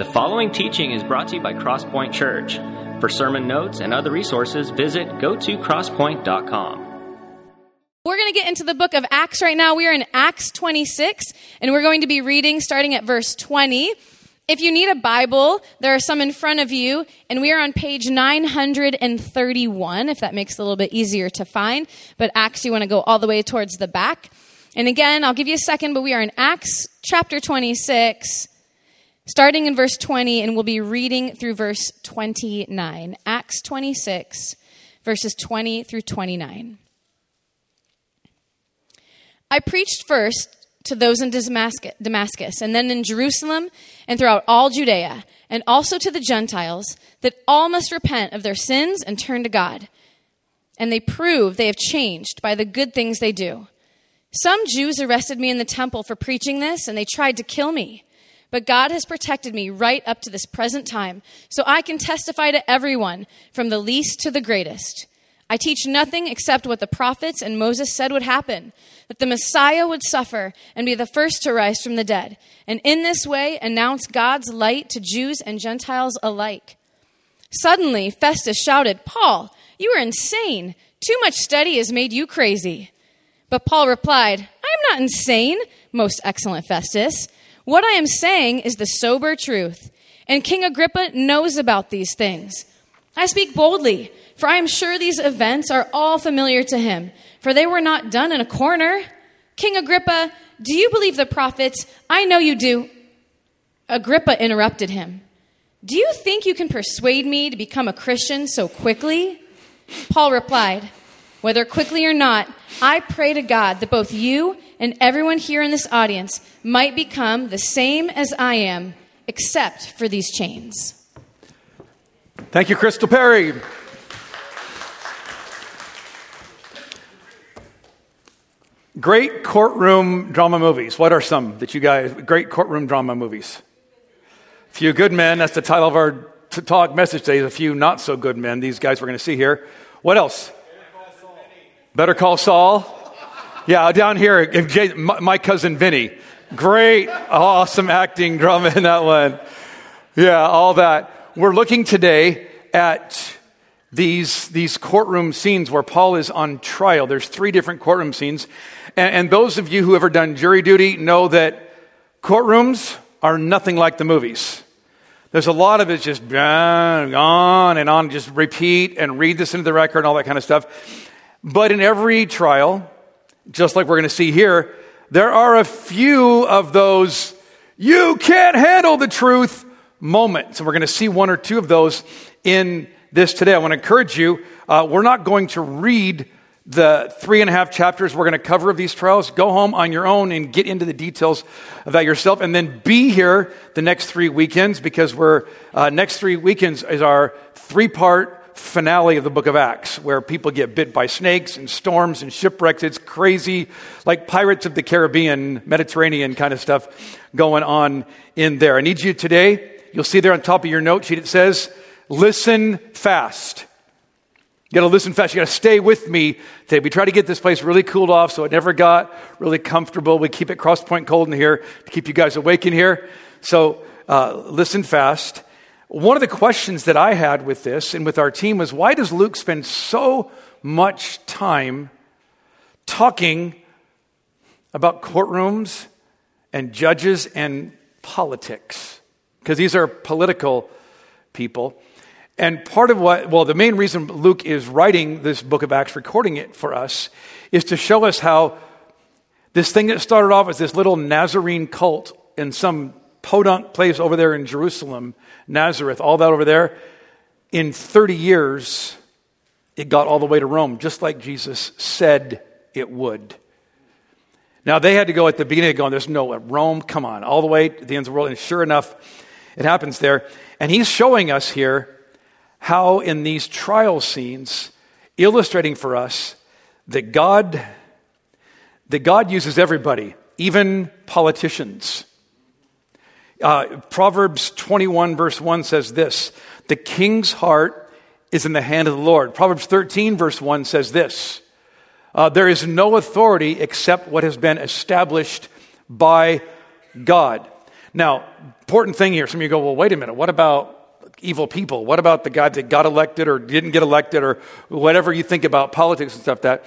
The following teaching is brought to you by Crosspoint Church. For sermon notes and other resources, visit go to crosspoint.com. We're going to get into the book of Acts right now. We are in Acts 26, and we're going to be reading starting at verse 20. If you need a Bible, there are some in front of you, and we are on page 931, if that makes it a little bit easier to find. But Acts, you want to go all the way towards the back. And again, I'll give you a second, but we are in Acts chapter 26, starting in verse 20, and we'll be reading through verse 29. Acts 26, verses 20 through 29. I preached first to those in Damascus, and then in Jerusalem and throughout all Judea, and also to the Gentiles, that all must repent of their sins and turn to God. And they prove they have changed by the good things they do. Some Jews arrested me in the temple for preaching this, and they tried to kill me. But God has protected me right up to this present time, so I can testify to everyone, from the least to the greatest. I teach nothing except what the prophets and Moses said would happen that the Messiah would suffer and be the first to rise from the dead, and in this way announce God's light to Jews and Gentiles alike. Suddenly, Festus shouted, Paul, you are insane. Too much study has made you crazy. But Paul replied, I am not insane, most excellent Festus. What I am saying is the sober truth, and King Agrippa knows about these things. I speak boldly, for I am sure these events are all familiar to him, for they were not done in a corner. King Agrippa, do you believe the prophets? I know you do. Agrippa interrupted him. Do you think you can persuade me to become a Christian so quickly? Paul replied, Whether quickly or not, I pray to God that both you and everyone here in this audience might become the same as I am, except for these chains. Thank you, Crystal Perry. Great courtroom drama movies. What are some that you guys, great courtroom drama movies? A few good men. That's the title of our talk message today. A few not so good men. These guys we're going to see here. What else? Better Call Saul. Yeah, down here, my cousin Vinny. Great, awesome acting drama in that one. Yeah, all that. We're looking today at these, these courtroom scenes where Paul is on trial. There's three different courtroom scenes. And, and those of you who have ever done jury duty know that courtrooms are nothing like the movies. There's a lot of it just on and on, just repeat and read this into the record and all that kind of stuff. But in every trial, just like we're going to see here, there are a few of those you can't handle the truth moments. And we're going to see one or two of those in this today. I want to encourage you, uh, we're not going to read the three and a half chapters we're going to cover of these trials. Go home on your own and get into the details of that yourself. And then be here the next three weekends because we're, uh, next three weekends is our three part finale of the book of Acts, where people get bit by snakes and storms and shipwrecks. It's crazy, like Pirates of the Caribbean, Mediterranean kind of stuff going on in there. I need you today, you'll see there on top of your note sheet, it says, listen fast. You gotta listen fast. You gotta stay with me today. We try to get this place really cooled off so it never got really comfortable. We keep it crosspoint cold in here to keep you guys awake in here. So uh, listen fast. One of the questions that I had with this and with our team was why does Luke spend so much time talking about courtrooms and judges and politics? Because these are political people. And part of what, well, the main reason Luke is writing this book of Acts, recording it for us, is to show us how this thing that started off as this little Nazarene cult in some podunk place over there in Jerusalem Nazareth, all that over there. In 30 years, it got all the way to Rome, just like Jesus said it would. Now, they had to go at the beginning of going, there's no Rome, come on, all the way to the ends of the world. And sure enough, it happens there. And he's showing us here how, in these trial scenes, illustrating for us that God, that God uses everybody, even politicians. Uh, Proverbs 21, verse 1 says this The king's heart is in the hand of the Lord. Proverbs 13, verse 1 says this uh, There is no authority except what has been established by God. Now, important thing here, some of you go, well, wait a minute, what about evil people? What about the guy that got elected or didn't get elected or whatever you think about politics and stuff that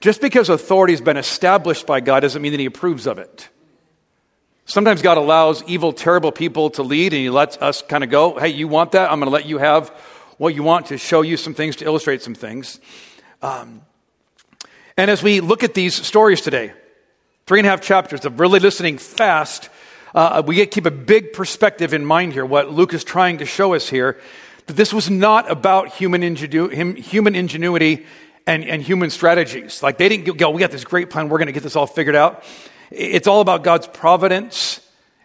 just because authority has been established by God doesn't mean that he approves of it. Sometimes God allows evil, terrible people to lead and he lets us kind of go, hey, you want that? I'm going to let you have what you want to show you some things, to illustrate some things. Um, and as we look at these stories today, three and a half chapters of really listening fast uh, we get keep a big perspective in mind here, what Luke is trying to show us here, that this was not about human, ingenu- human ingenuity and, and human strategies. Like they didn't go, we got this great plan, we're going to get this all figured out. It's all about God's providence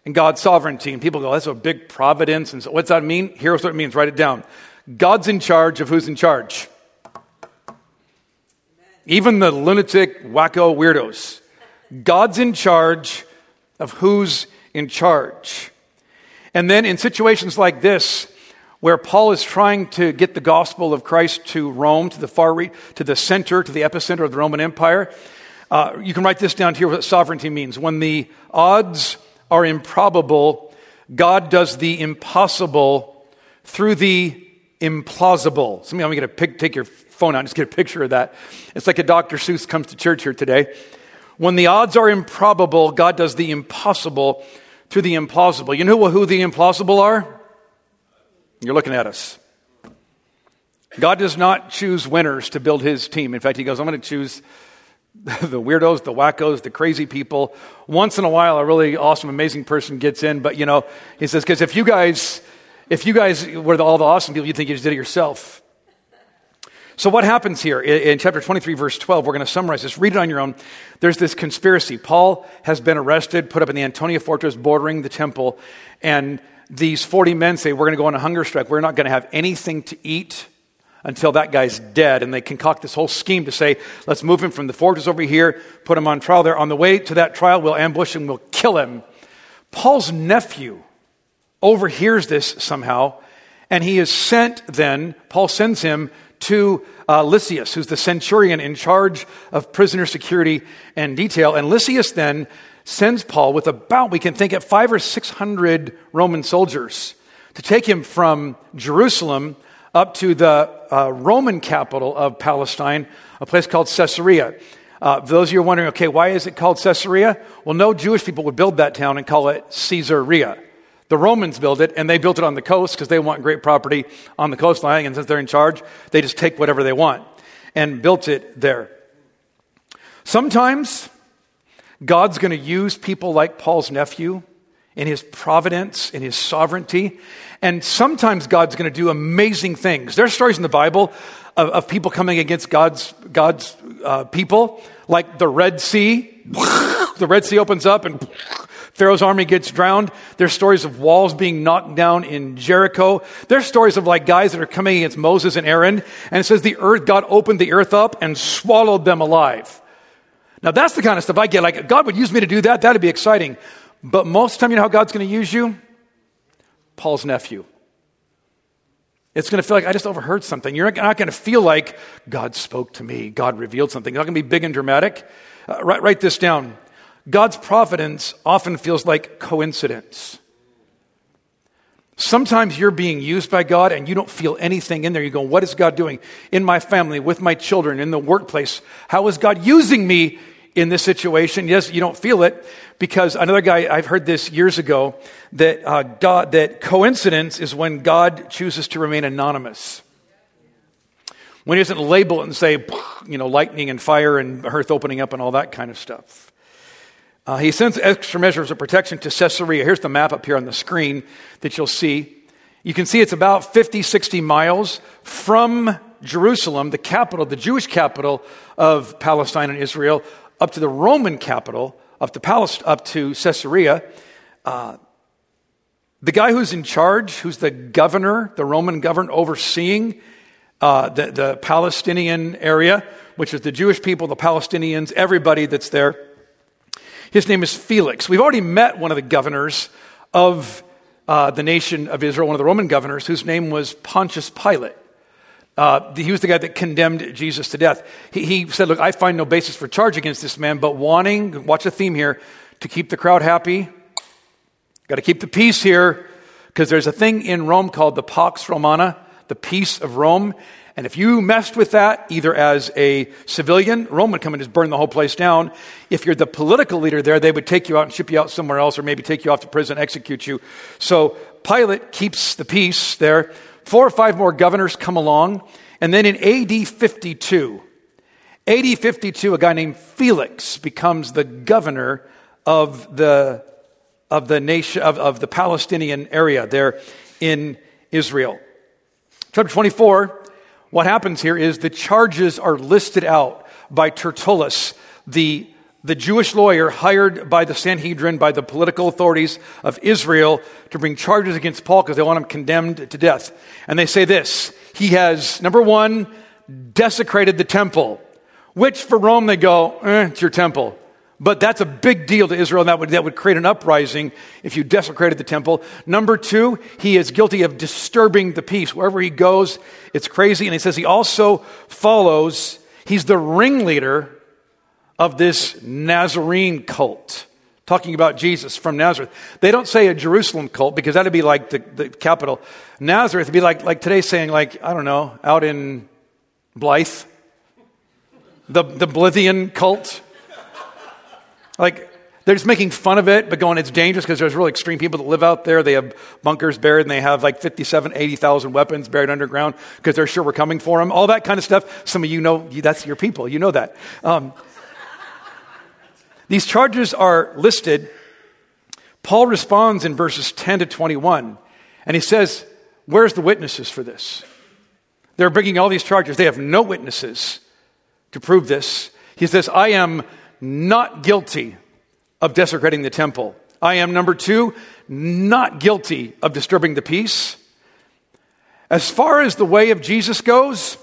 and God's sovereignty. And people go, that's a big providence. And so what's that mean? Here's what it means. Write it down. God's in charge of who's in charge. Even the lunatic, wacko weirdos. God's in charge of who's in charge. And then in situations like this, where Paul is trying to get the gospel of Christ to Rome, to the far re- to the center, to the epicenter of the Roman Empire, uh, you can write this down here what sovereignty means. When the odds are improbable, God does the impossible through the implausible. Some of you, going to take your phone out and just get a picture of that. It's like a Dr. Seuss comes to church here today. When the odds are improbable, God does the impossible through the implausible. You know who the implausible are? You're looking at us. God does not choose winners to build his team. In fact, he goes, I'm going to choose the weirdos, the wackos, the crazy people. Once in a while, a really awesome, amazing person gets in, but you know, he says, because if you guys, if you guys were the, all the awesome people, you'd think you just did it yourself. So, what happens here in chapter 23, verse 12? We're going to summarize this. Read it on your own. There's this conspiracy. Paul has been arrested, put up in the Antonia fortress bordering the temple, and these 40 men say, We're going to go on a hunger strike. We're not going to have anything to eat until that guy's dead. And they concoct this whole scheme to say, Let's move him from the fortress over here, put him on trial there. On the way to that trial, we'll ambush him, we'll kill him. Paul's nephew overhears this somehow, and he is sent then, Paul sends him to uh, Lysias, who's the centurion in charge of prisoner security and detail. And Lysias then sends Paul with about, we can think at five or six hundred Roman soldiers to take him from Jerusalem up to the uh, Roman capital of Palestine, a place called Caesarea. Uh, those of you are wondering, okay, why is it called Caesarea? Well, no Jewish people would build that town and call it Caesarea. The Romans built it, and they built it on the coast because they want great property on the coastline. And since they're in charge, they just take whatever they want and built it there. Sometimes God's going to use people like Paul's nephew in his providence, in his sovereignty. And sometimes God's going to do amazing things. There are stories in the Bible of, of people coming against God's, God's uh, people, like the Red Sea. the Red Sea opens up and Pharaoh's army gets drowned. There's stories of walls being knocked down in Jericho. There's stories of like guys that are coming against Moses and Aaron. And it says the earth, God opened the earth up and swallowed them alive. Now that's the kind of stuff I get. Like, God would use me to do that. That'd be exciting. But most of the time, you know how God's going to use you? Paul's nephew. It's going to feel like I just overheard something. You're not going to feel like God spoke to me, God revealed something. It's not going to be big and dramatic. Uh, write, write this down. God's providence often feels like coincidence. Sometimes you're being used by God and you don't feel anything in there. You go, What is God doing in my family, with my children, in the workplace? How is God using me in this situation? Yes, you don't feel it because another guy, I've heard this years ago, that, uh, God, that coincidence is when God chooses to remain anonymous. When he doesn't label it and say, you know, lightning and fire and earth opening up and all that kind of stuff. Uh, he sends extra measures of protection to Caesarea. Here's the map up here on the screen that you'll see. You can see it's about 50, 60 miles from Jerusalem, the capital, the Jewish capital of Palestine and Israel, up to the Roman capital, up to, Palest- up to Caesarea. Uh, the guy who's in charge, who's the governor, the Roman governor overseeing uh, the, the Palestinian area, which is the Jewish people, the Palestinians, everybody that's there, his name is Felix. We've already met one of the governors of uh, the nation of Israel, one of the Roman governors, whose name was Pontius Pilate. Uh, he was the guy that condemned Jesus to death. He, he, said, Look, I find no basis for charge against this man, but wanting, watch the theme here, to keep the crowd happy, Got to keep the peace here because there's a thing in Rome called the Pax Romana, the peace of Rome. And if you messed with that, either as a civilian, Rome would come and just burn the whole place down. If you're the political leader there, they would take you out and ship you out somewhere else, or maybe take you off to prison, execute you. So Pilate keeps the peace there. Four or five more governors come along. And then in AD 52, AD 52, a guy named Felix becomes the governor of the, of the nation, of, of the Palestinian area there in Israel. Chapter 24, what happens here is the charges are listed out by Tertullus, the, the Jewish lawyer hired by the Sanhedrin, by the political authorities of Israel to bring charges against Paul because they want him condemned to death. And they say this He has, number one, desecrated the temple, which for Rome they go, eh, it's your temple. But that's a big deal to Israel, and that would, that would create an uprising if you desecrated the temple. Number two, he is guilty of disturbing the peace. Wherever he goes, it's crazy. And he says he also follows, he's the ringleader of this Nazarene cult, talking about Jesus from Nazareth. They don't say a Jerusalem cult because that'd be like the, the capital. Nazareth would be like, like today saying, like, I don't know, out in Blythe, the, the Blithian cult. Like, they're just making fun of it, but going, it's dangerous because there's really extreme people that live out there. They have bunkers buried and they have like 57, 80,000 weapons buried underground because they're sure we're coming for them. All that kind of stuff. Some of you know that's your people. You know that. Um, these charges are listed. Paul responds in verses 10 to 21, and he says, Where's the witnesses for this? They're bringing all these charges. They have no witnesses to prove this. He says, I am not guilty of desecrating the temple. I am, number two, not guilty of disturbing the peace. As far as the way of Jesus goes,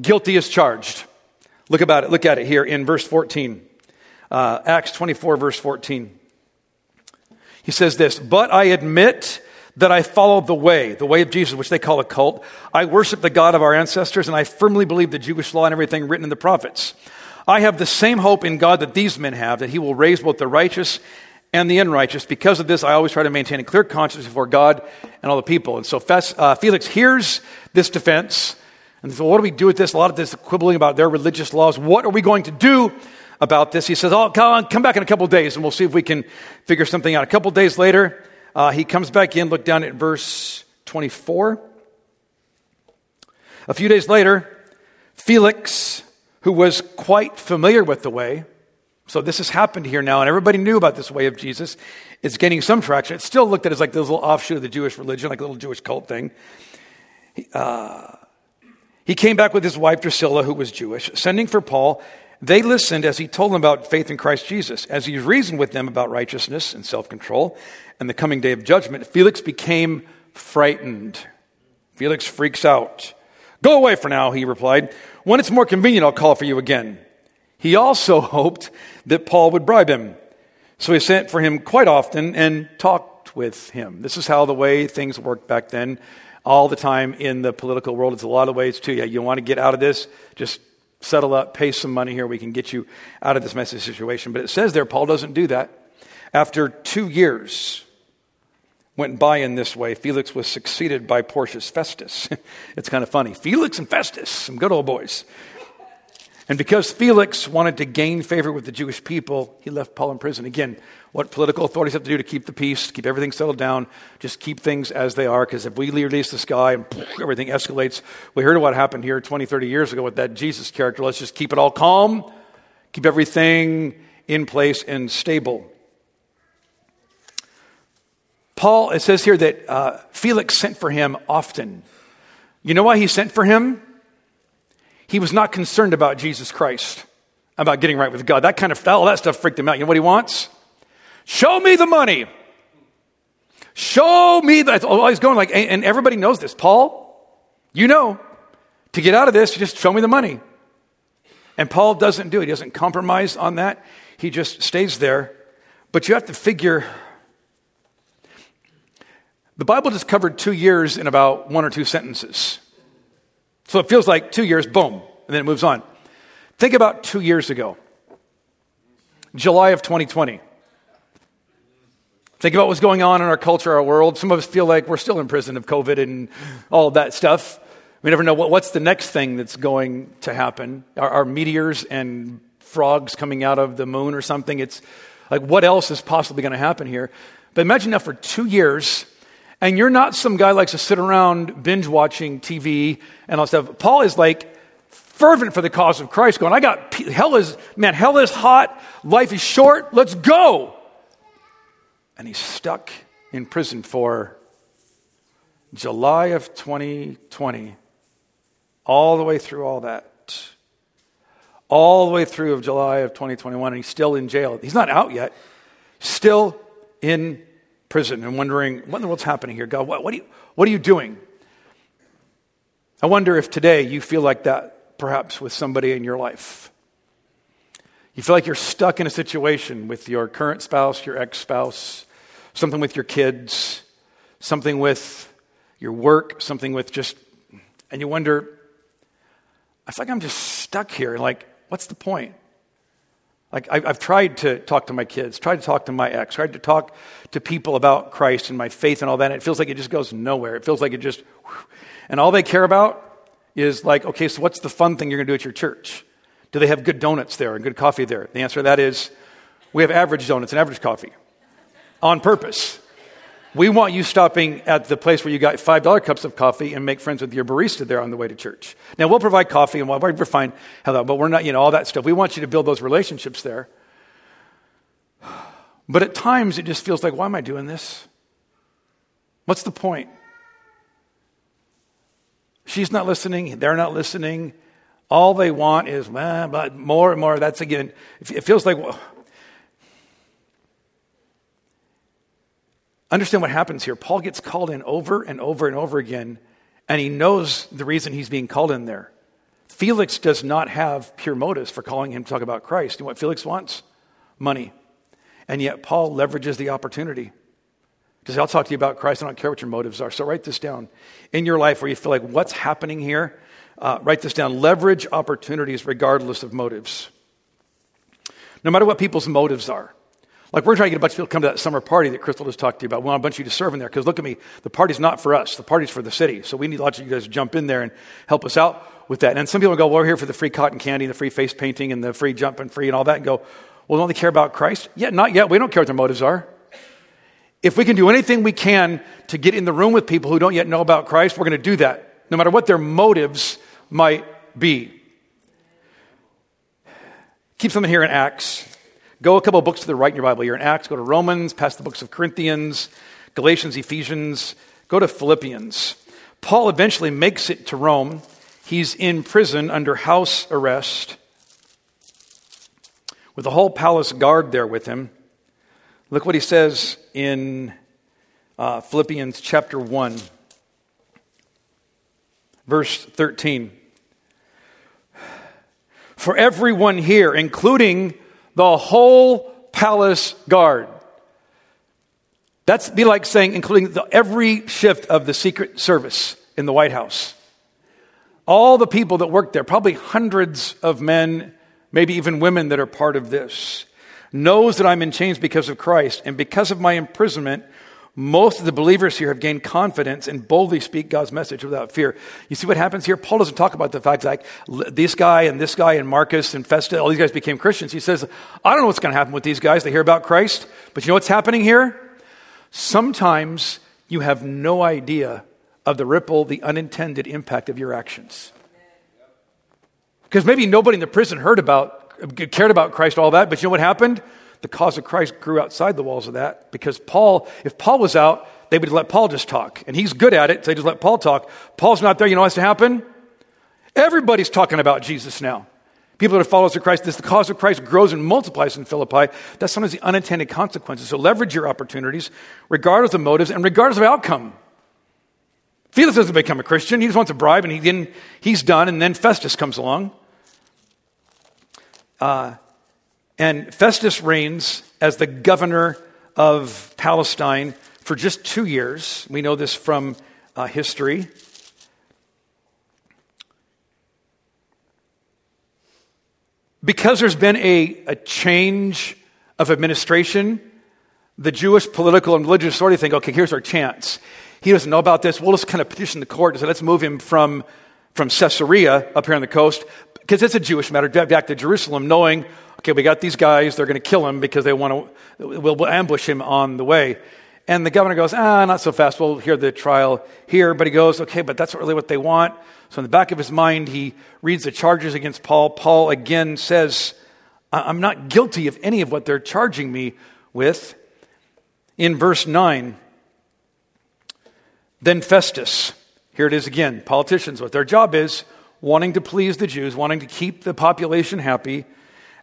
guilty is charged. Look about it. Look at it here in verse 14. Uh, Acts 24, verse 14. He says this, but I admit that I follow the way, the way of Jesus, which they call a cult. I worship the God of our ancestors, and I firmly believe the Jewish law and everything written in the prophets. I have the same hope in God that these men have, that He will raise both the righteous and the unrighteous. Because of this, I always try to maintain a clear conscience before God and all the people. And so uh, Felix hears this defense. And so, what do we do with this? A lot of this quibbling about their religious laws. What are we going to do about this? He says, Oh, come back in a couple days and we'll see if we can figure something out. A couple days later, uh, he comes back in. Look down at verse 24. A few days later, Felix who was quite familiar with the way. So this has happened here now, and everybody knew about this way of Jesus. It's gaining some traction. It's still looked at as like this little offshoot of the Jewish religion, like a little Jewish cult thing. Uh, he came back with his wife Drusilla, who was Jewish, sending for Paul. They listened as he told them about faith in Christ Jesus. As he reasoned with them about righteousness and self control and the coming day of judgment, Felix became frightened. Felix freaks out. Go away for now, he replied. When it's more convenient, I'll call for you again. He also hoped that Paul would bribe him. So he sent for him quite often and talked with him. This is how the way things worked back then, all the time in the political world. It's a lot of ways too. Yeah, you want to get out of this? Just settle up, pay some money here. We can get you out of this messy situation. But it says there, Paul doesn't do that. After two years, went by in this way. Felix was succeeded by Porcius Festus. it's kind of funny. Felix and Festus, some good old boys. And because Felix wanted to gain favor with the Jewish people, he left Paul in prison. Again, what political authorities have to do to keep the peace, keep everything settled down, just keep things as they are. Because if we release the sky and everything escalates, we heard what happened here 20, 30 years ago with that Jesus character. Let's just keep it all calm, keep everything in place and stable. Paul, it says here that uh, Felix sent for him often. You know why he sent for him? He was not concerned about Jesus Christ, about getting right with God. That kind of, all that stuff freaked him out. You know what he wants? Show me the money. Show me that. Oh, he's going like, and everybody knows this. Paul, you know, to get out of this, just show me the money. And Paul doesn't do it. He doesn't compromise on that. He just stays there. But you have to figure the Bible just covered two years in about one or two sentences. So it feels like two years, boom, and then it moves on. Think about two years ago, July of 2020. Think about what's going on in our culture, our world. Some of us feel like we're still in prison of COVID and all that stuff. We never know what, what's the next thing that's going to happen. Are, are meteors and frogs coming out of the moon or something? It's like, what else is possibly going to happen here? But imagine now for two years, and you're not some guy likes to sit around binge watching TV and all stuff. Paul is like fervent for the cause of Christ, going, I got, hell is, man, hell is hot, life is short, let's go and he's stuck in prison for July of 2020, all the way through all that. All the way through of July of 2021, and he's still in jail. He's not out yet, still in prison and wondering, what in the world's happening here? God, what, what, are, you, what are you doing? I wonder if today you feel like that, perhaps with somebody in your life. You feel like you're stuck in a situation with your current spouse, your ex spouse, something with your kids, something with your work, something with just, and you wonder, I feel like I'm just stuck here. Like, what's the point? Like, I've tried to talk to my kids, tried to talk to my ex, tried to talk to people about Christ and my faith and all that, and it feels like it just goes nowhere. It feels like it just, and all they care about is like, okay, so what's the fun thing you're going to do at your church? Do they have good donuts there and good coffee there? The answer to that is, we have average donuts and average coffee on purpose. We want you stopping at the place where you got $5 cups of coffee and make friends with your barista there on the way to church. Now, we'll provide coffee and we're fine, but we're not, you know, all that stuff. We want you to build those relationships there. But at times, it just feels like, why am I doing this? What's the point? She's not listening. They're not listening. All they want is, eh, but more and more. That's again, it feels like, well, Understand what happens here. Paul gets called in over and over and over again, and he knows the reason he's being called in there. Felix does not have pure motives for calling him to talk about Christ. You know what Felix wants? Money. And yet Paul leverages the opportunity say, I'll talk to you about Christ. I don't care what your motives are. So write this down. In your life where you feel like, what's happening here? Uh, write this down. Leverage opportunities regardless of motives. No matter what people's motives are. Like we're trying to get a bunch of people to come to that summer party that Crystal just talked to you about. We want a bunch of you to serve in there because look at me, the party's not for us. The party's for the city. So we need lots of you guys to jump in there and help us out with that. And some people go, well, we're here for the free cotton candy, the free face painting, and the free jumping free and all that. And go, well, don't they care about Christ? Yeah, not yet. We don't care what their motives are. If we can do anything we can to get in the room with people who don't yet know about Christ, we're going to do that, no matter what their motives might be. Keep something here in Acts. Go a couple books to the right in your Bible. You're in Acts, go to Romans, past the books of Corinthians, Galatians, Ephesians, go to Philippians. Paul eventually makes it to Rome. He's in prison under house arrest with the whole palace guard there with him. Look what he says in uh, Philippians chapter 1, verse 13. For everyone here, including the whole palace guard. That's be like saying, including the, every shift of the Secret Service in the White House. All the people that work there, probably hundreds of men, maybe even women that are part of this, knows that I'm in chains because of Christ. And because of my imprisonment, most of the believers here have gained confidence and boldly speak God's message without fear. You see what happens here? Paul doesn't talk about the fact like, this guy and this guy and Marcus and Festus, all these guys became Christians. He says, I don't know what's going to happen with these guys. They hear about Christ. But you know what's happening here? Sometimes you have no idea of the ripple, the unintended impact of your actions. Because maybe nobody in the prison heard about, cared about Christ, all that, but you know what happened? The cause of Christ grew outside the walls of that because Paul, if Paul was out, they would let Paul just talk. And he's good at it, so they just let Paul talk. Paul's not there, you know what has to happen? Everybody's talking about Jesus now. People that are followers of Christ, this the cause of Christ grows and multiplies in Philippi. That's sometimes the unintended consequences. So leverage your opportunities, regardless of motives and regardless of outcome. Felix doesn't become a Christian. He just wants a bribe and he then, he's done, and then Festus comes along. Uh, and Festus reigns as the governor of Palestine for just two years. We know this from uh, history. Because there's been a, a change of administration, the Jewish political and religious authority think, okay, here's our chance. He doesn't know about this. We'll just kind of petition the court and say, let's move him from, from Caesarea up here on the coast, because it's a Jewish matter, back to Jerusalem, knowing, okay, we got these guys, they're going to kill him because they want to, we'll, ambush him on the way. And the governor goes, ah, not so fast. We'll hear the trial here. But he goes, okay, but that's really what they want. So in the back of his mind, he reads the charges against Paul. Paul again says, I'm not guilty of any of what they're charging me with. In verse 9, then Festus, here it is again, politicians, what their job is, wanting to please the Jews, wanting to keep the population happy,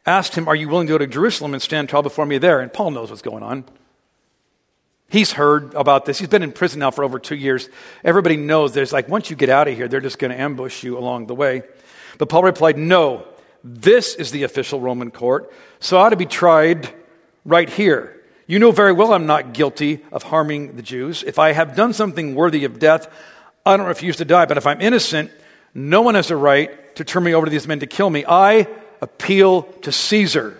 asked him, Are you willing to go to Jerusalem and stand trial before me there? And Paul knows what's going on. He's heard about this. He's been in prison now for over two years. Everybody knows there's like, once you get out of here, they're just going to ambush you along the way. But Paul replied, No, this is the official Roman court, so I ought to be tried right here. You know very well I'm not guilty of harming the Jews. If I have done something worthy of death, I don't refuse to die. But if I'm innocent, no one has a right to turn me over to these men to kill me. I appeal to Caesar.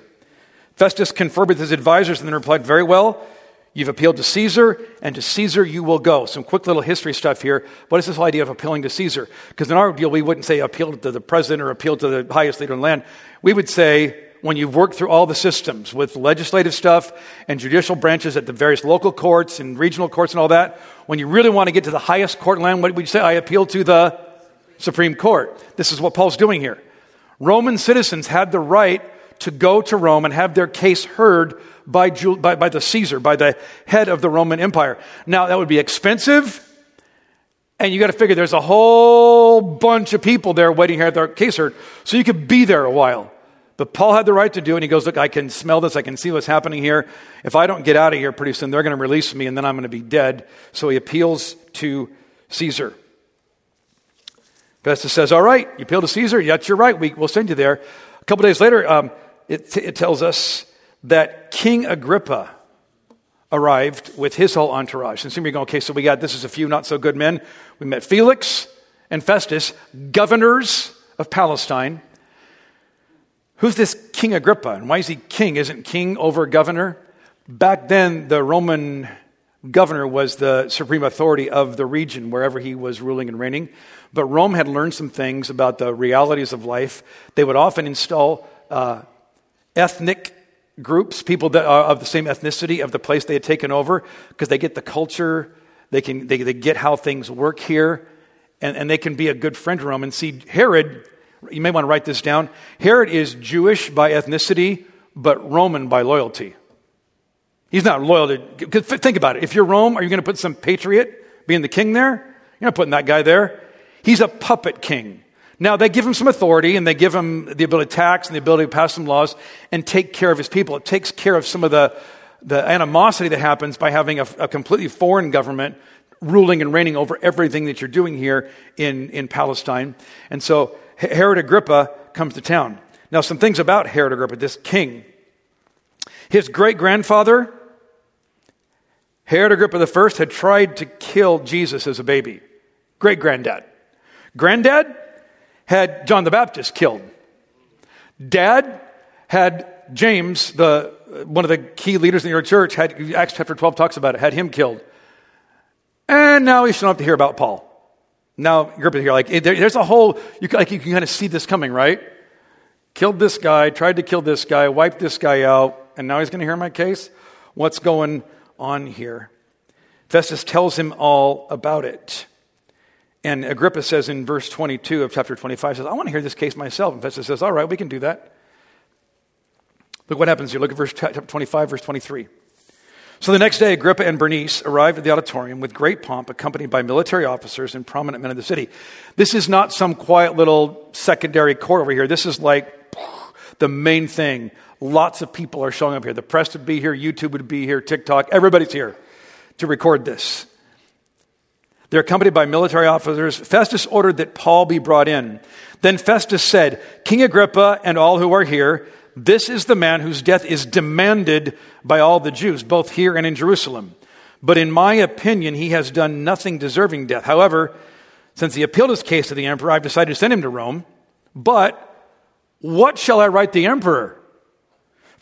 Festus conferred with his advisors and then replied, Very well. You've appealed to Caesar, and to Caesar you will go. Some quick little history stuff here. What is this whole idea of appealing to Caesar? Because in our deal, we wouldn't say appeal to the president or appeal to the highest leader in the land. We would say, when you've worked through all the systems with legislative stuff and judicial branches at the various local courts and regional courts and all that, when you really want to get to the highest court in land, what would you say? I appeal to the Supreme Court. This is what Paul's doing here. Roman citizens had the right to go to Rome and have their case heard by, by, by the Caesar, by the head of the Roman Empire. Now, that would be expensive. And you got to figure there's a whole bunch of people there waiting here at their case heard. So you could be there a while. But Paul had the right to do. And he goes, Look, I can smell this. I can see what's happening here. If I don't get out of here pretty soon, they're going to release me and then I'm going to be dead. So he appeals to Caesar. Festus says, All right, you appeal to Caesar? Yes, you're right. We, will send you there. A couple days later, um, it, it tells us that King Agrippa arrived with his whole entourage. And of you go, okay, so we got this is a few not so good men. We met Felix and Festus, governors of Palestine. Who's this King Agrippa? And why is he king? Isn't king over governor? Back then, the Roman governor was the supreme authority of the region wherever he was ruling and reigning. But Rome had learned some things about the realities of life. They would often install uh, ethnic groups, people that are of the same ethnicity of the place they had taken over, because they get the culture, they, can, they, they get how things work here, and, and they can be a good friend to Rome. And see, Herod, you may want to write this down Herod is Jewish by ethnicity, but Roman by loyalty. He's not loyal to, think about it. If you're Rome, are you going to put some patriot being the king there? You're not putting that guy there. He's a puppet king. Now, they give him some authority and they give him the ability to tax and the ability to pass some laws and take care of his people. It takes care of some of the, the animosity that happens by having a, a completely foreign government ruling and reigning over everything that you're doing here in, in Palestine. And so Herod Agrippa comes to town. Now, some things about Herod Agrippa, this king. His great grandfather, Herod Agrippa I, had tried to kill Jesus as a baby. Great granddad. Granddad had John the Baptist killed. Dad had James, the, one of the key leaders in your church, had, Acts chapter 12 talks about it, had him killed. And now should not have to hear about Paul. Now you're here, like eh, there's a whole, you, like, you can kind of see this coming, right? Killed this guy, tried to kill this guy, wiped this guy out, and now he's going to hear my case? What's going on here? Festus tells him all about it. And Agrippa says in verse 22 of chapter 25, says, I want to hear this case myself. And Festus says, All right, we can do that. Look what happens here. Look at verse 25, verse 23. So the next day, Agrippa and Bernice arrived at the auditorium with great pomp, accompanied by military officers and prominent men of the city. This is not some quiet little secondary court over here. This is like the main thing. Lots of people are showing up here. The press would be here, YouTube would be here, TikTok, everybody's here to record this. They're accompanied by military officers. Festus ordered that Paul be brought in. Then Festus said, King Agrippa and all who are here, this is the man whose death is demanded by all the Jews, both here and in Jerusalem. But in my opinion, he has done nothing deserving death. However, since he appealed his case to the emperor, I've decided to send him to Rome. But what shall I write the emperor?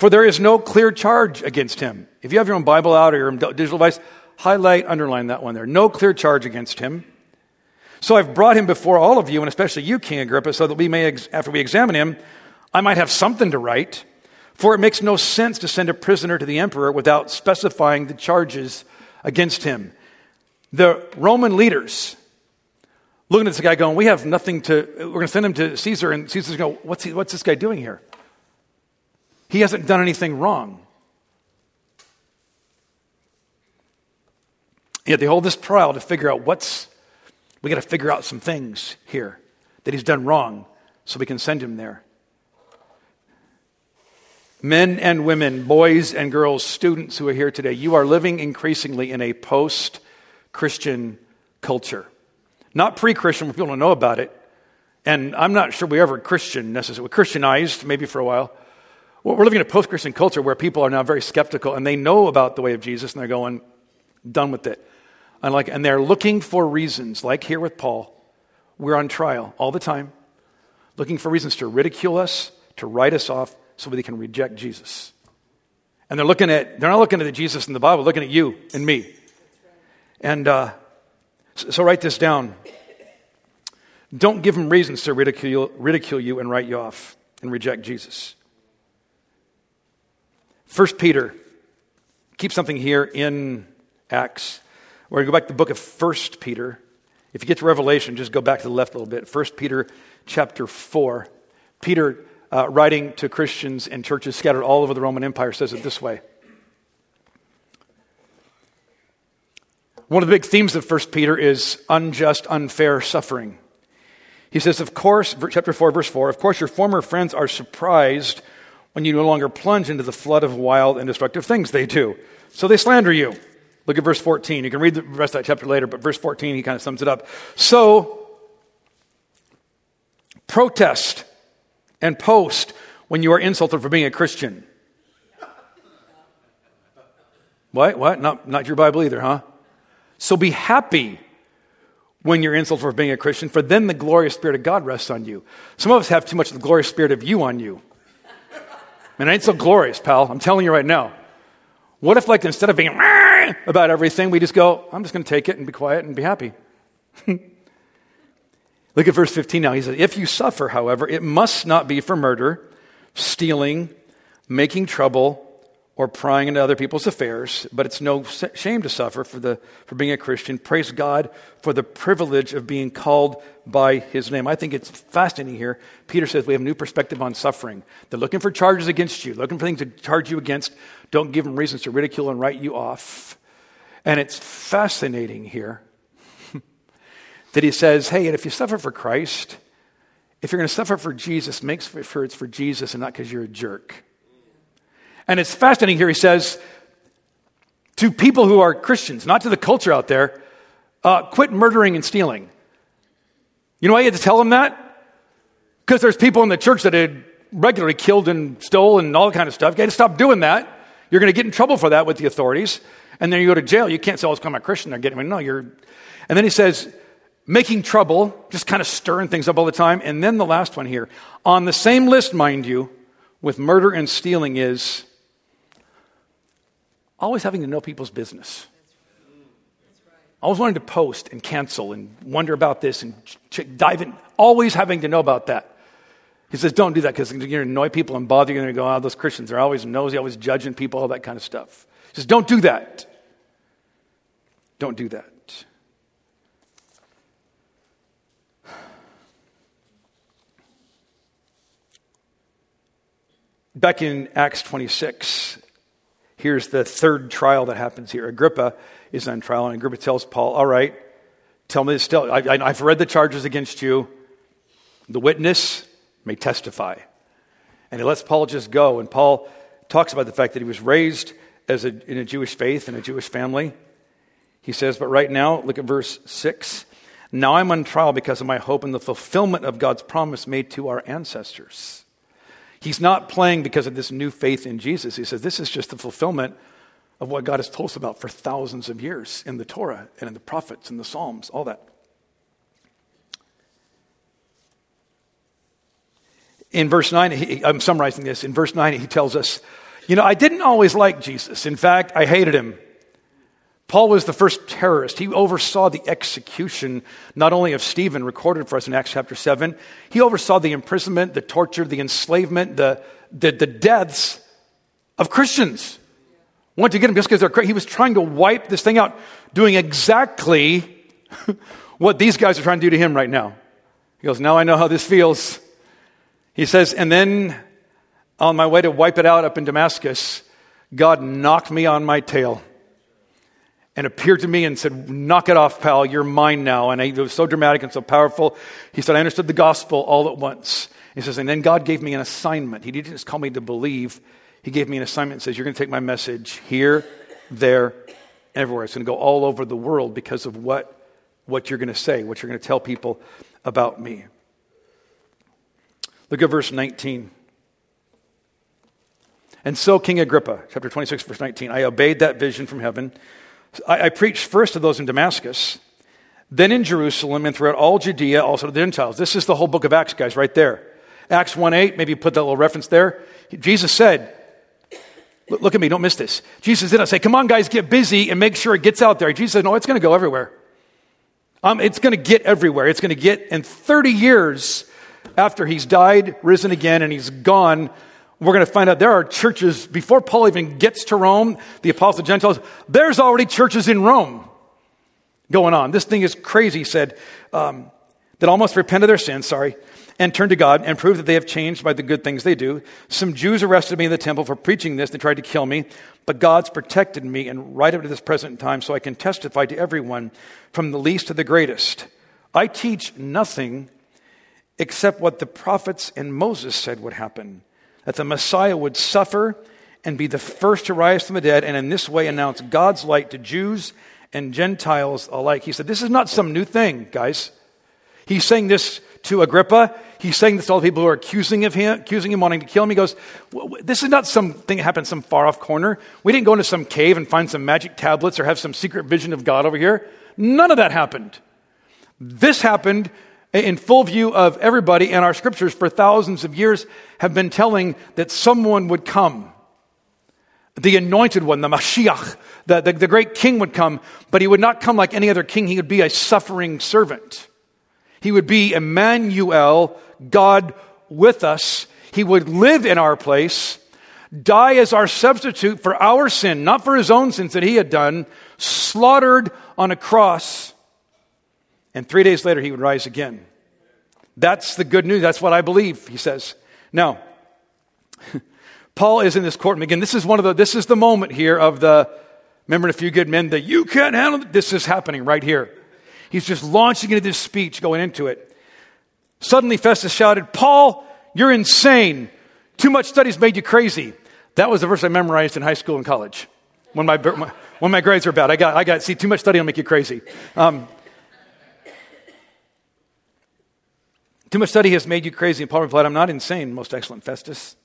For there is no clear charge against him. If you have your own Bible out or your digital device, highlight, underline that one there. No clear charge against him. So I've brought him before all of you, and especially you, King Agrippa, so that we may, after we examine him, I might have something to write. For it makes no sense to send a prisoner to the emperor without specifying the charges against him. The Roman leaders looking at this guy going, We have nothing to, we're going to send him to Caesar, and Caesar's going, what's, he, what's this guy doing here? He hasn't done anything wrong. Yet they hold this trial to figure out what's, we got to figure out some things here that he's done wrong so we can send him there. Men and women, boys and girls, students who are here today, you are living increasingly in a post Christian culture. Not pre Christian, people don't know about it. And I'm not sure we ever Christian necessarily. Christianized maybe for a while. We're living in a post Christian culture where people are now very skeptical and they know about the way of Jesus and they're going, done with it. And, like, and they're looking for reasons, like here with Paul. We're on trial all the time, looking for reasons to ridicule us, to write us off, so they can reject Jesus. And they're looking at, they're not looking at the Jesus in the Bible, looking at you and me. And uh, so write this down. Don't give them reasons to ridicule, ridicule you and write you off and reject Jesus. First Peter, keep something here in Acts. We're going to go back to the book of First Peter. If you get to Revelation, just go back to the left a little bit. First Peter chapter 4. Peter, uh, writing to Christians and churches scattered all over the Roman Empire, says it this way. One of the big themes of First Peter is unjust, unfair suffering. He says, of course, chapter 4, verse 4, of course, your former friends are surprised when you no longer plunge into the flood of wild and destructive things they do. So they slander you. Look at verse 14. You can read the rest of that chapter later, but verse 14, he kind of sums it up. So, protest and post when you are insulted for being a Christian. What? What? Not, not your Bible either, huh? So be happy when you're insulted for being a Christian, for then the glorious Spirit of God rests on you. Some of us have too much of the glorious Spirit of you on you. And it ain't so glorious, pal. I'm telling you right now. What if, like, instead of being about everything, we just go, I'm just going to take it and be quiet and be happy? Look at verse 15 now. He says, If you suffer, however, it must not be for murder, stealing, making trouble, or prying into other people's affairs, but it's no shame to suffer for, the, for being a Christian. Praise God for the privilege of being called by his name. I think it's fascinating here. Peter says we have a new perspective on suffering. They're looking for charges against you, looking for things to charge you against. Don't give them reasons to ridicule and write you off. And it's fascinating here that he says, hey, and if you suffer for Christ, if you're going to suffer for Jesus, make sure it's for Jesus and not because you're a jerk. And it's fascinating here, he says, to people who are Christians, not to the culture out there, uh, quit murdering and stealing. You know why you had to tell them that? Because there's people in the church that had regularly killed and stole and all kind of stuff. You got to stop doing that. You're going to get in trouble for that with the authorities. And then you go to jail. You can't say, oh, I'm a Christian. They're getting me. No, you're. And then he says, making trouble, just kind of stirring things up all the time. And then the last one here. On the same list, mind you, with murder and stealing is always having to know people's business. Always wanting to post and cancel and wonder about this and dive in, always having to know about that. He says, don't do that because you're going to annoy people and bother you. You're going to go, oh, those Christians are always nosy, always judging people, all that kind of stuff. He says, don't do that. Don't do that. Back in Acts 26, Here's the third trial that happens here. Agrippa is on trial, and Agrippa tells Paul, All right, tell me this still. I, have read the charges against you. The witness may testify. And he lets Paul just go. And Paul talks about the fact that he was raised as a, in a Jewish faith in a Jewish family. He says, But right now, look at verse 6. Now I'm on trial because of my hope in the fulfillment of God's promise made to our ancestors. He's not playing because of this new faith in Jesus. He says this is just the fulfillment of what God has told us about for thousands of years in the Torah and in the prophets and the Psalms, all that. In verse 9, he, I'm summarizing this. In verse 9, he tells us, You know, I didn't always like Jesus. In fact, I hated him. Paul was the first terrorist. He oversaw the execution not only of Stephen, recorded for us in Acts chapter 7, he oversaw the imprisonment, the torture, the enslavement, the, the, the deaths of Christians. Wanted to get him just because they're crazy. He was trying to wipe this thing out, doing exactly what these guys are trying to do to him right now. He goes, Now I know how this feels. He says, And then on my way to wipe it out up in Damascus, God knocked me on my tail and appeared to me and said, Knock it off, pal, you're mine now. And it was so dramatic and so powerful. He said, I understood the gospel all at once. He says, And then God gave me an assignment. He didn't just call me to believe, He gave me an assignment and says, You're going to take my message here, there, everywhere. It's going to go all over the world because of what, what you're going to say, what you're going to tell people about me. Look at verse 19. And so, King Agrippa, chapter 26, verse 19, I obeyed that vision from heaven. I, I preached first to those in Damascus, then in Jerusalem, and throughout all Judea, also to the Gentiles. This is the whole book of Acts, guys, right there. Acts 1 8, maybe put that little reference there. Jesus said, Look at me, don't miss this. Jesus did not say, Come on, guys, get busy and make sure it gets out there. Jesus said, No, it's going to go everywhere. Um, it's going to get everywhere. It's going to get in 30 years after he's died, risen again, and he's gone. We're going to find out there are churches before Paul even gets to Rome, the apostle Gentiles, there's already churches in Rome going on. This thing is crazy, said, um, that almost repent of their sins, sorry, and turn to God and prove that they have changed by the good things they do. Some Jews arrested me in the temple for preaching this. They tried to kill me, but God's protected me and right up to this present time so I can testify to everyone from the least to the greatest. I teach nothing except what the prophets and Moses said would happen that the Messiah would suffer and be the first to rise from the dead, and in this way announce God's light to Jews and Gentiles alike. He said, This is not some new thing, guys. He's saying this to Agrippa. He's saying this to all the people who are accusing of him, accusing him, wanting to kill him. He goes, "This is not something that happened some far off corner. We didn't go into some cave and find some magic tablets or have some secret vision of God over here. None of that happened. This happened in full view of everybody, and our scriptures for thousands of years have been telling that someone would come. The anointed one, the Mashiach, the, the, the great king would come, but he would not come like any other king. He would be a suffering servant. He would be Emmanuel, God with us. He would live in our place, die as our substitute for our sin, not for his own sins that he had done, slaughtered on a cross and three days later, he would rise again. That's the good news. That's what I believe, he says. Now, Paul is in this courtroom again. This is one of the, this is the moment here of the, remember a few good men that you can't handle. This is happening right here. He's just launching into this speech, going into it. Suddenly, Festus shouted, Paul, you're insane. Too much study's made you crazy. That was the verse I memorized in high school and college when my, when my grades were bad. I got, I got, see, too much study will make you crazy. Um, Too much study has made you crazy. And Paul replied, I'm not insane, most excellent Festus.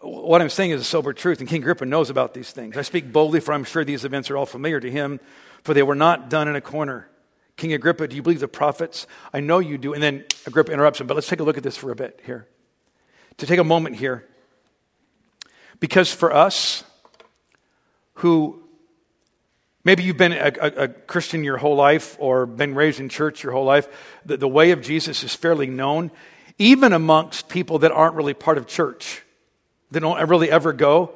What I'm saying is a sober truth, and King Agrippa knows about these things. I speak boldly, for I'm sure these events are all familiar to him, for they were not done in a corner. King Agrippa, do you believe the prophets? I know you do. And then Agrippa interrupts him, but let's take a look at this for a bit here. To take a moment here. Because for us who Maybe you've been a, a, a, Christian your whole life or been raised in church your whole life. The, the way of Jesus is fairly known, even amongst people that aren't really part of church. They don't really ever go.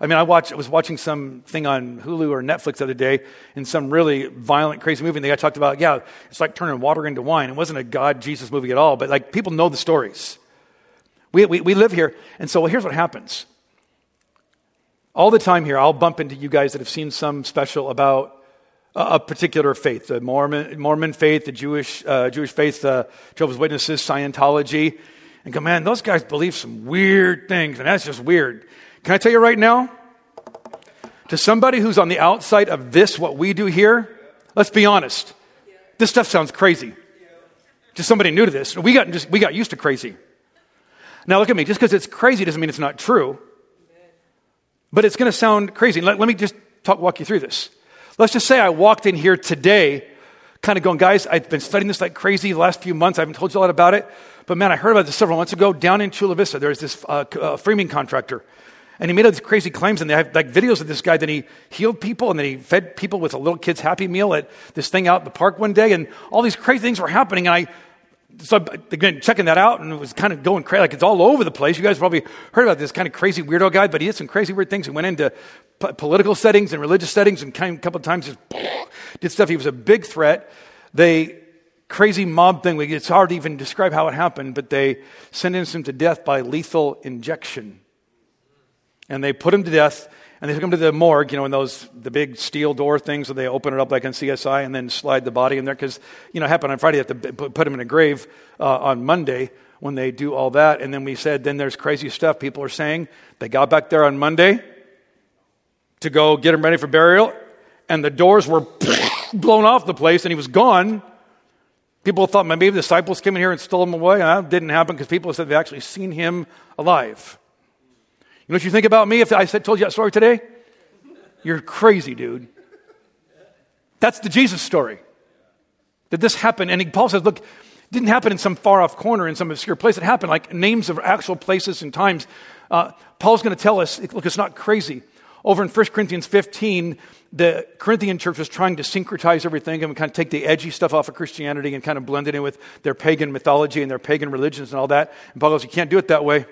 I mean, I, watched, I was watching something on Hulu or Netflix the other day in some really violent, crazy movie, and they talked about, yeah, it's like turning water into wine. It wasn't a God Jesus movie at all, but like people know the stories. We, we, we live here, and so well, here's what happens all the time here, I'll bump into you guys that have seen some special about a particular faith, the Mormon, Mormon faith, the Jewish, uh, Jewish faith, uh, Jehovah's Witnesses, Scientology, and go, man, those guys believe some weird things, and that's just weird. Can I tell you right now? To somebody who's on the outside of this, what we do here, let's be honest. This stuff sounds crazy. To somebody new to this, we got, just, we got used to crazy. Now look at me, just because it's crazy doesn't mean it's not true. But it's going to sound crazy. Let, let me just talk, walk you through this. Let's just say I walked in here today kind of going, guys, I've been studying this like crazy the last few months. I haven't told you a lot about it. But man, I heard about this several months ago down in Chula Vista. There's this uh, uh, framing contractor. And he made all these crazy claims, and they have like videos of this guy that he healed people, and then he fed people with a little kid's Happy Meal at this thing out in the park one day, and all these crazy things were happening. And I so again, checking that out, and it was kind of going crazy. Like it's all over the place. You guys probably heard about this kind of crazy weirdo guy, but he did some crazy weird things. He went into p- political settings and religious settings, and kind of a couple of times just did stuff. He was a big threat. They crazy mob thing. It's hard to even describe how it happened, but they sentenced him to death by lethal injection, and they put him to death. And they took him to the morgue, you know, in those the big steel door things where they open it up like in CSI and then slide the body in there because you know happened on Friday. They have to put him in a grave uh, on Monday when they do all that. And then we said, then there's crazy stuff. People are saying they got back there on Monday to go get him ready for burial, and the doors were blown off the place, and he was gone. People thought maybe the disciples came in here and stole him away. That didn't happen because people said they actually seen him alive. You know what you think about me if I said, told you that story today? You're crazy, dude. That's the Jesus story. Did this happen? And Paul says, look, it didn't happen in some far off corner in some obscure place. It happened like names of actual places and times. Uh, Paul's going to tell us, look, it's not crazy. Over in 1 Corinthians 15, the Corinthian church was trying to syncretize everything and kind of take the edgy stuff off of Christianity and kind of blend it in with their pagan mythology and their pagan religions and all that. And Paul goes, You can't do it that way.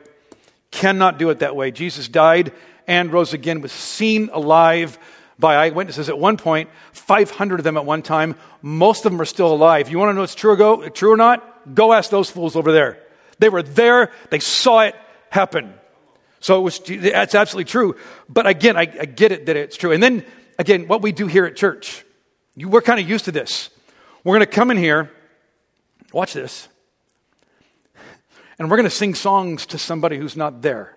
Cannot do it that way. Jesus died and rose again, was seen alive by eyewitnesses. At one point, 500 of them at one time. Most of them are still alive. You want to know it's true or, go, true or not? Go ask those fools over there. They were there, they saw it happen. So it was, that's absolutely true. But again, I, I get it that it's true. And then, again, what we do here at church, you, we're kind of used to this. We're going to come in here, watch this and we're going to sing songs to somebody who's not there.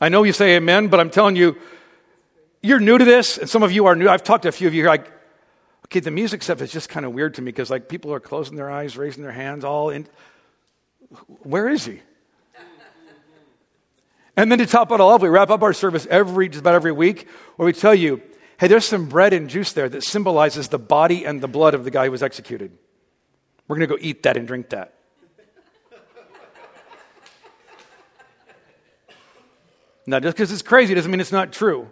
I know you say amen, but I'm telling you, you're new to this, and some of you are new. I've talked to a few of you here, like, okay, the music stuff is just kind of weird to me because, like, people are closing their eyes, raising their hands, all in. Where is he? And then to top it all off, we wrap up our service every, just about every week, where we tell you, hey, there's some bread and juice there that symbolizes the body and the blood of the guy who was executed. We're going to go eat that and drink that. Now, just because it's crazy doesn't mean it's not true.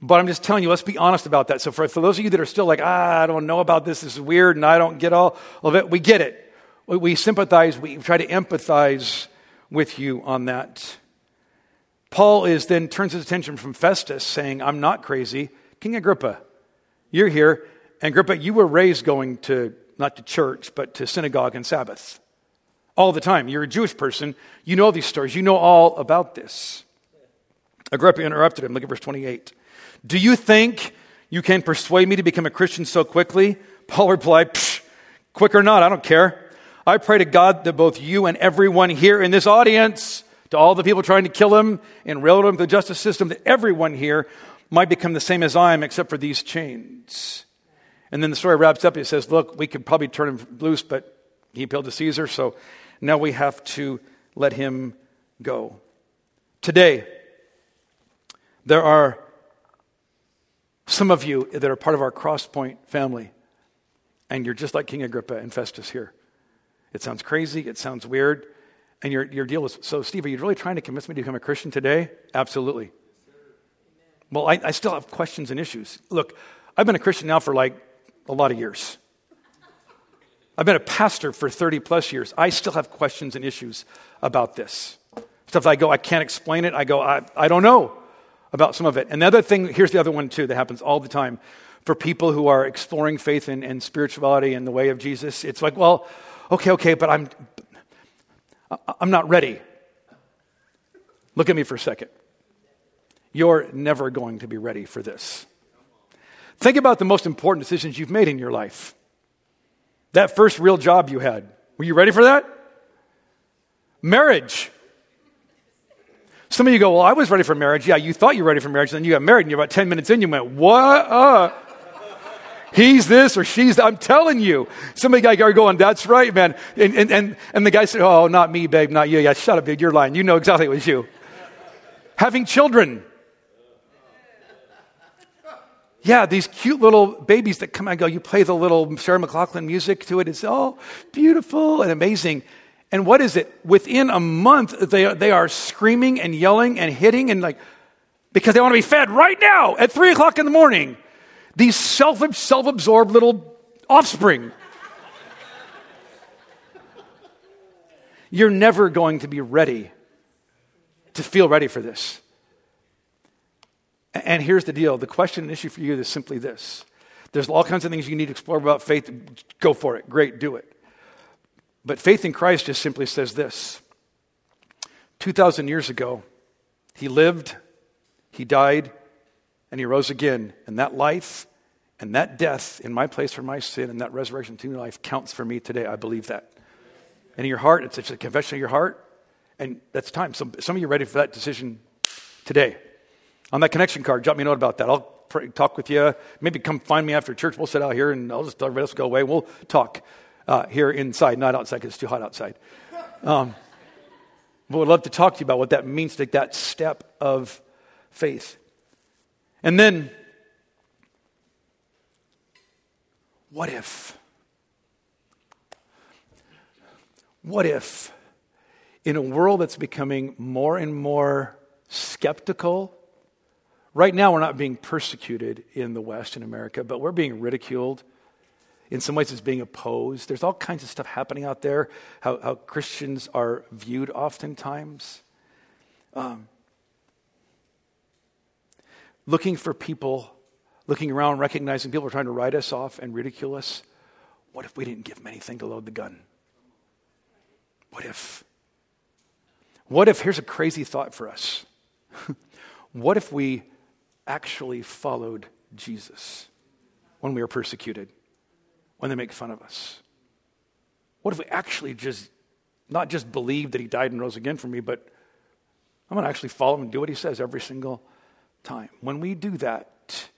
But I'm just telling you, let's be honest about that. So, for, for those of you that are still like, ah, I don't know about this, this is weird, and I don't get all of it, we get it. We, we sympathize, we try to empathize with you on that. Paul is then turns his attention from Festus, saying, I'm not crazy. King Agrippa, you're here. And Agrippa, you were raised going to, not to church, but to synagogue and Sabbath all the time. You're a Jewish person. You know these stories. You know all about this. Agrippa interrupted him. Look at verse 28. Do you think you can persuade me to become a Christian so quickly? Paul replied, Quick or not, I don't care. I pray to God that both you and everyone here in this audience, to all the people trying to kill him and railroad him to the justice system, that everyone here might become the same as I am, except for these chains. And then the story wraps up. He says, Look, we could probably turn him loose, but he appealed to Caesar, so now we have to let him go. Today, there are some of you that are part of our Crosspoint family, and you're just like King Agrippa and Festus here. It sounds crazy, it sounds weird, and your, your deal is so, Steve, are you really trying to convince me to become a Christian today? Absolutely. Well, I, I still have questions and issues. Look, I've been a Christian now for like a lot of years. I've been a pastor for 30 plus years. I still have questions and issues about this. Stuff I go, I can't explain it. I go, I, I don't know about some of it. And the other thing, here's the other one too that happens all the time for people who are exploring faith and, and spirituality and the way of Jesus. It's like, well, okay, okay, but I'm, I'm not ready. Look at me for a second. You're never going to be ready for this. Think about the most important decisions you've made in your life. That first real job you had. Were you ready for that? Marriage. Some of you go, Well, I was ready for marriage. Yeah, you thought you were ready for marriage. and Then you got married, and you're about 10 minutes in, you went, What? Uh, he's this or she's that. I'm telling you. Somebody got going, That's right, man. And, and, and, and the guy said, Oh, not me, babe, not you. Yeah, shut up, dude. You're lying. You know exactly it was you. Having children. Yeah, these cute little babies that come and go. You play the little Sarah McLachlan music to it. It's all beautiful and amazing. And what is it? Within a month, they, they are screaming and yelling and hitting and like, because they want to be fed right now at three o'clock in the morning. These self absorbed little offspring. You're never going to be ready to feel ready for this. And here's the deal the question and issue for you is simply this there's all kinds of things you need to explore about faith. Go for it. Great, do it. But faith in Christ just simply says this 2,000 years ago, he lived, he died, and he rose again. And that life and that death in my place for my sin and that resurrection to new life counts for me today. I believe that. And in your heart, it's, a confession of your heart. And that's time. Some, some of you are ready for that decision today. On that connection card, jot me a note about that. I'll pray, talk with you. Maybe come find me after church. We'll sit out here and I'll just everybody else go away. We'll talk uh, here inside, not outside because it's too hot outside. Um, but would love to talk to you about what that means to take that step of faith. And then, what if? What if, in a world that's becoming more and more skeptical, right now we're not being persecuted in the West, in America, but we're being ridiculed. In some ways, it's being opposed. There's all kinds of stuff happening out there, how, how Christians are viewed oftentimes. Um, looking for people, looking around, recognizing people are trying to write us off and ridicule us. What if we didn't give them anything to load the gun? What if? What if, here's a crazy thought for us. what if we actually followed Jesus when we are persecuted, when they make fun of us? What if we actually just, not just believe that he died and rose again for me, but I'm going to actually follow him and do what he says every single time. When we do that,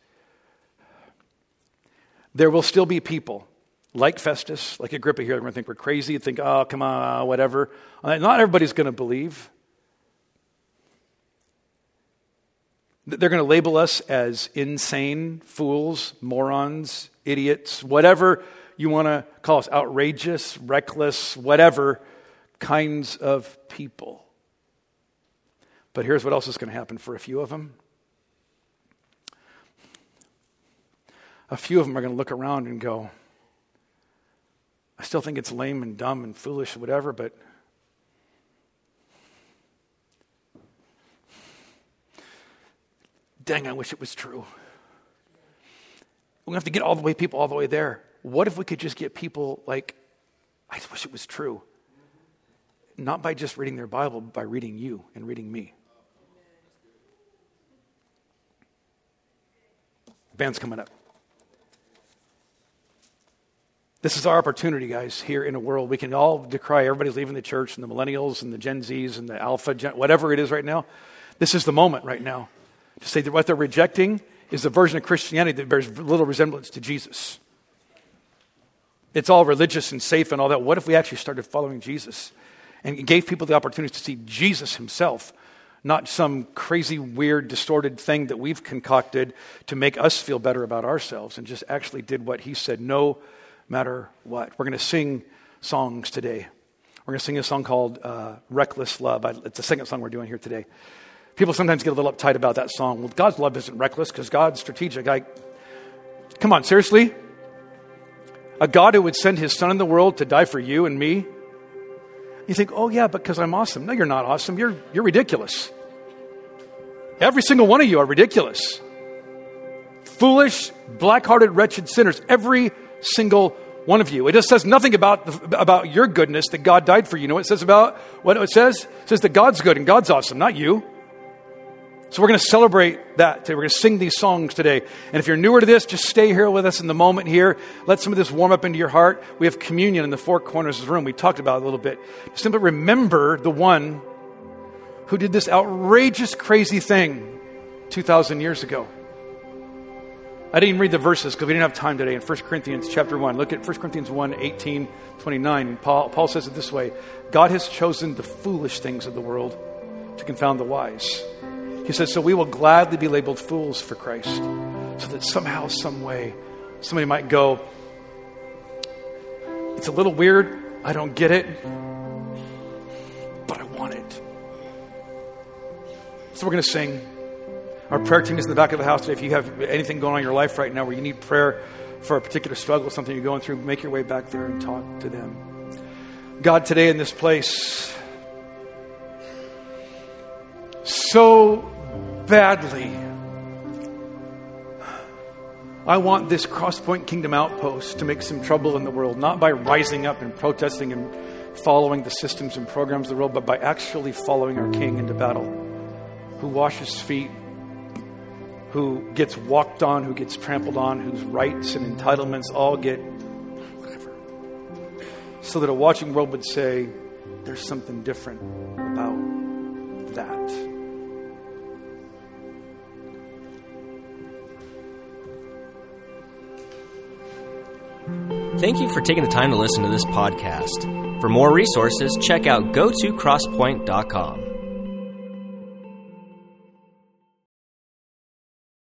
there will still be people like Festus, like Agrippa here, they're going to think we're crazy, think, oh, come on, whatever. Uh, not everybody's going to believe. They're going to label us as insane, fools, morons, idiots, whatever you want to call us, outrageous, reckless, whatever kinds of people. But here's what else is going to happen for a few of them. A few of them are going to look around and go, I still think it's lame and dumb and foolish, whatever, but dang, I wish it was true. We have to get all the way people all the way there. What if we could just get people like, I wish it was true? Not by just reading their Bible, by reading you and reading me. Band's coming up. This is our opportunity, guys, here in a world. We can all decry everybody's leaving the church and the millennials and the Gen Zs and the Alpha, Gen, whatever it is right now. This is the moment right now to say that what they're rejecting is the version of Christianity that bears little resemblance to Jesus. It's all religious and safe and all that. What if we actually started following Jesus and gave people the opportunity to see Jesus himself, not some crazy, weird, distorted thing that we've concocted to make us feel better about ourselves, and just actually did what he said? No matter what. We're going to sing songs today. We're going to sing a song called uh, Reckless Love. It's the second song we're doing here today. People sometimes get a little uptight about that song. Well, God's love isn't reckless because God's strategic. I, come on, seriously? A God who would send his son in the world to die for you and me? You think, oh, yeah, because I'm awesome. No, you're not awesome. You're, you're ridiculous. Every single one of you are ridiculous. Foolish, black hearted, wretched sinners. Every single one of you. It just says nothing about, the, about your goodness that God died for you. You know what it says about what it says? It says that God's good and God's awesome, not you. So we're going to celebrate that today. We're going to sing these songs today. And if you're newer to this, just stay here with us in the moment here. Let some of this warm up into your heart. We have communion in the four corners of the room. We talked about it a little bit. Simply remember the one who did this outrageous, crazy thing 2,000 years ago. I didn't even read the verses because we didn't have time today in 1 Corinthians chapter 1. Look at 1 Corinthians 1, 18, 29. Paul, Paul says it this way God has chosen the foolish things of the world to confound the wise. He says, So we will gladly be labeled fools for Christ, so that somehow, some way, somebody might go, It's a little weird. I don't get it. But I want it. So we're going to sing. Our prayer team is in the back of the house today. If you have anything going on in your life right now where you need prayer for a particular struggle, something you're going through, make your way back there and talk to them. God, today in this place, so badly, I want this Crosspoint Kingdom outpost to make some trouble in the world, not by rising up and protesting and following the systems and programs of the world, but by actually following our King into battle, who washes feet, who gets walked on, who gets trampled on, whose rights and entitlements all get whatever. So that a watching world would say, there's something different about Thank you for taking the time to listen to this podcast. For more resources, check out gotocrosspoint.com.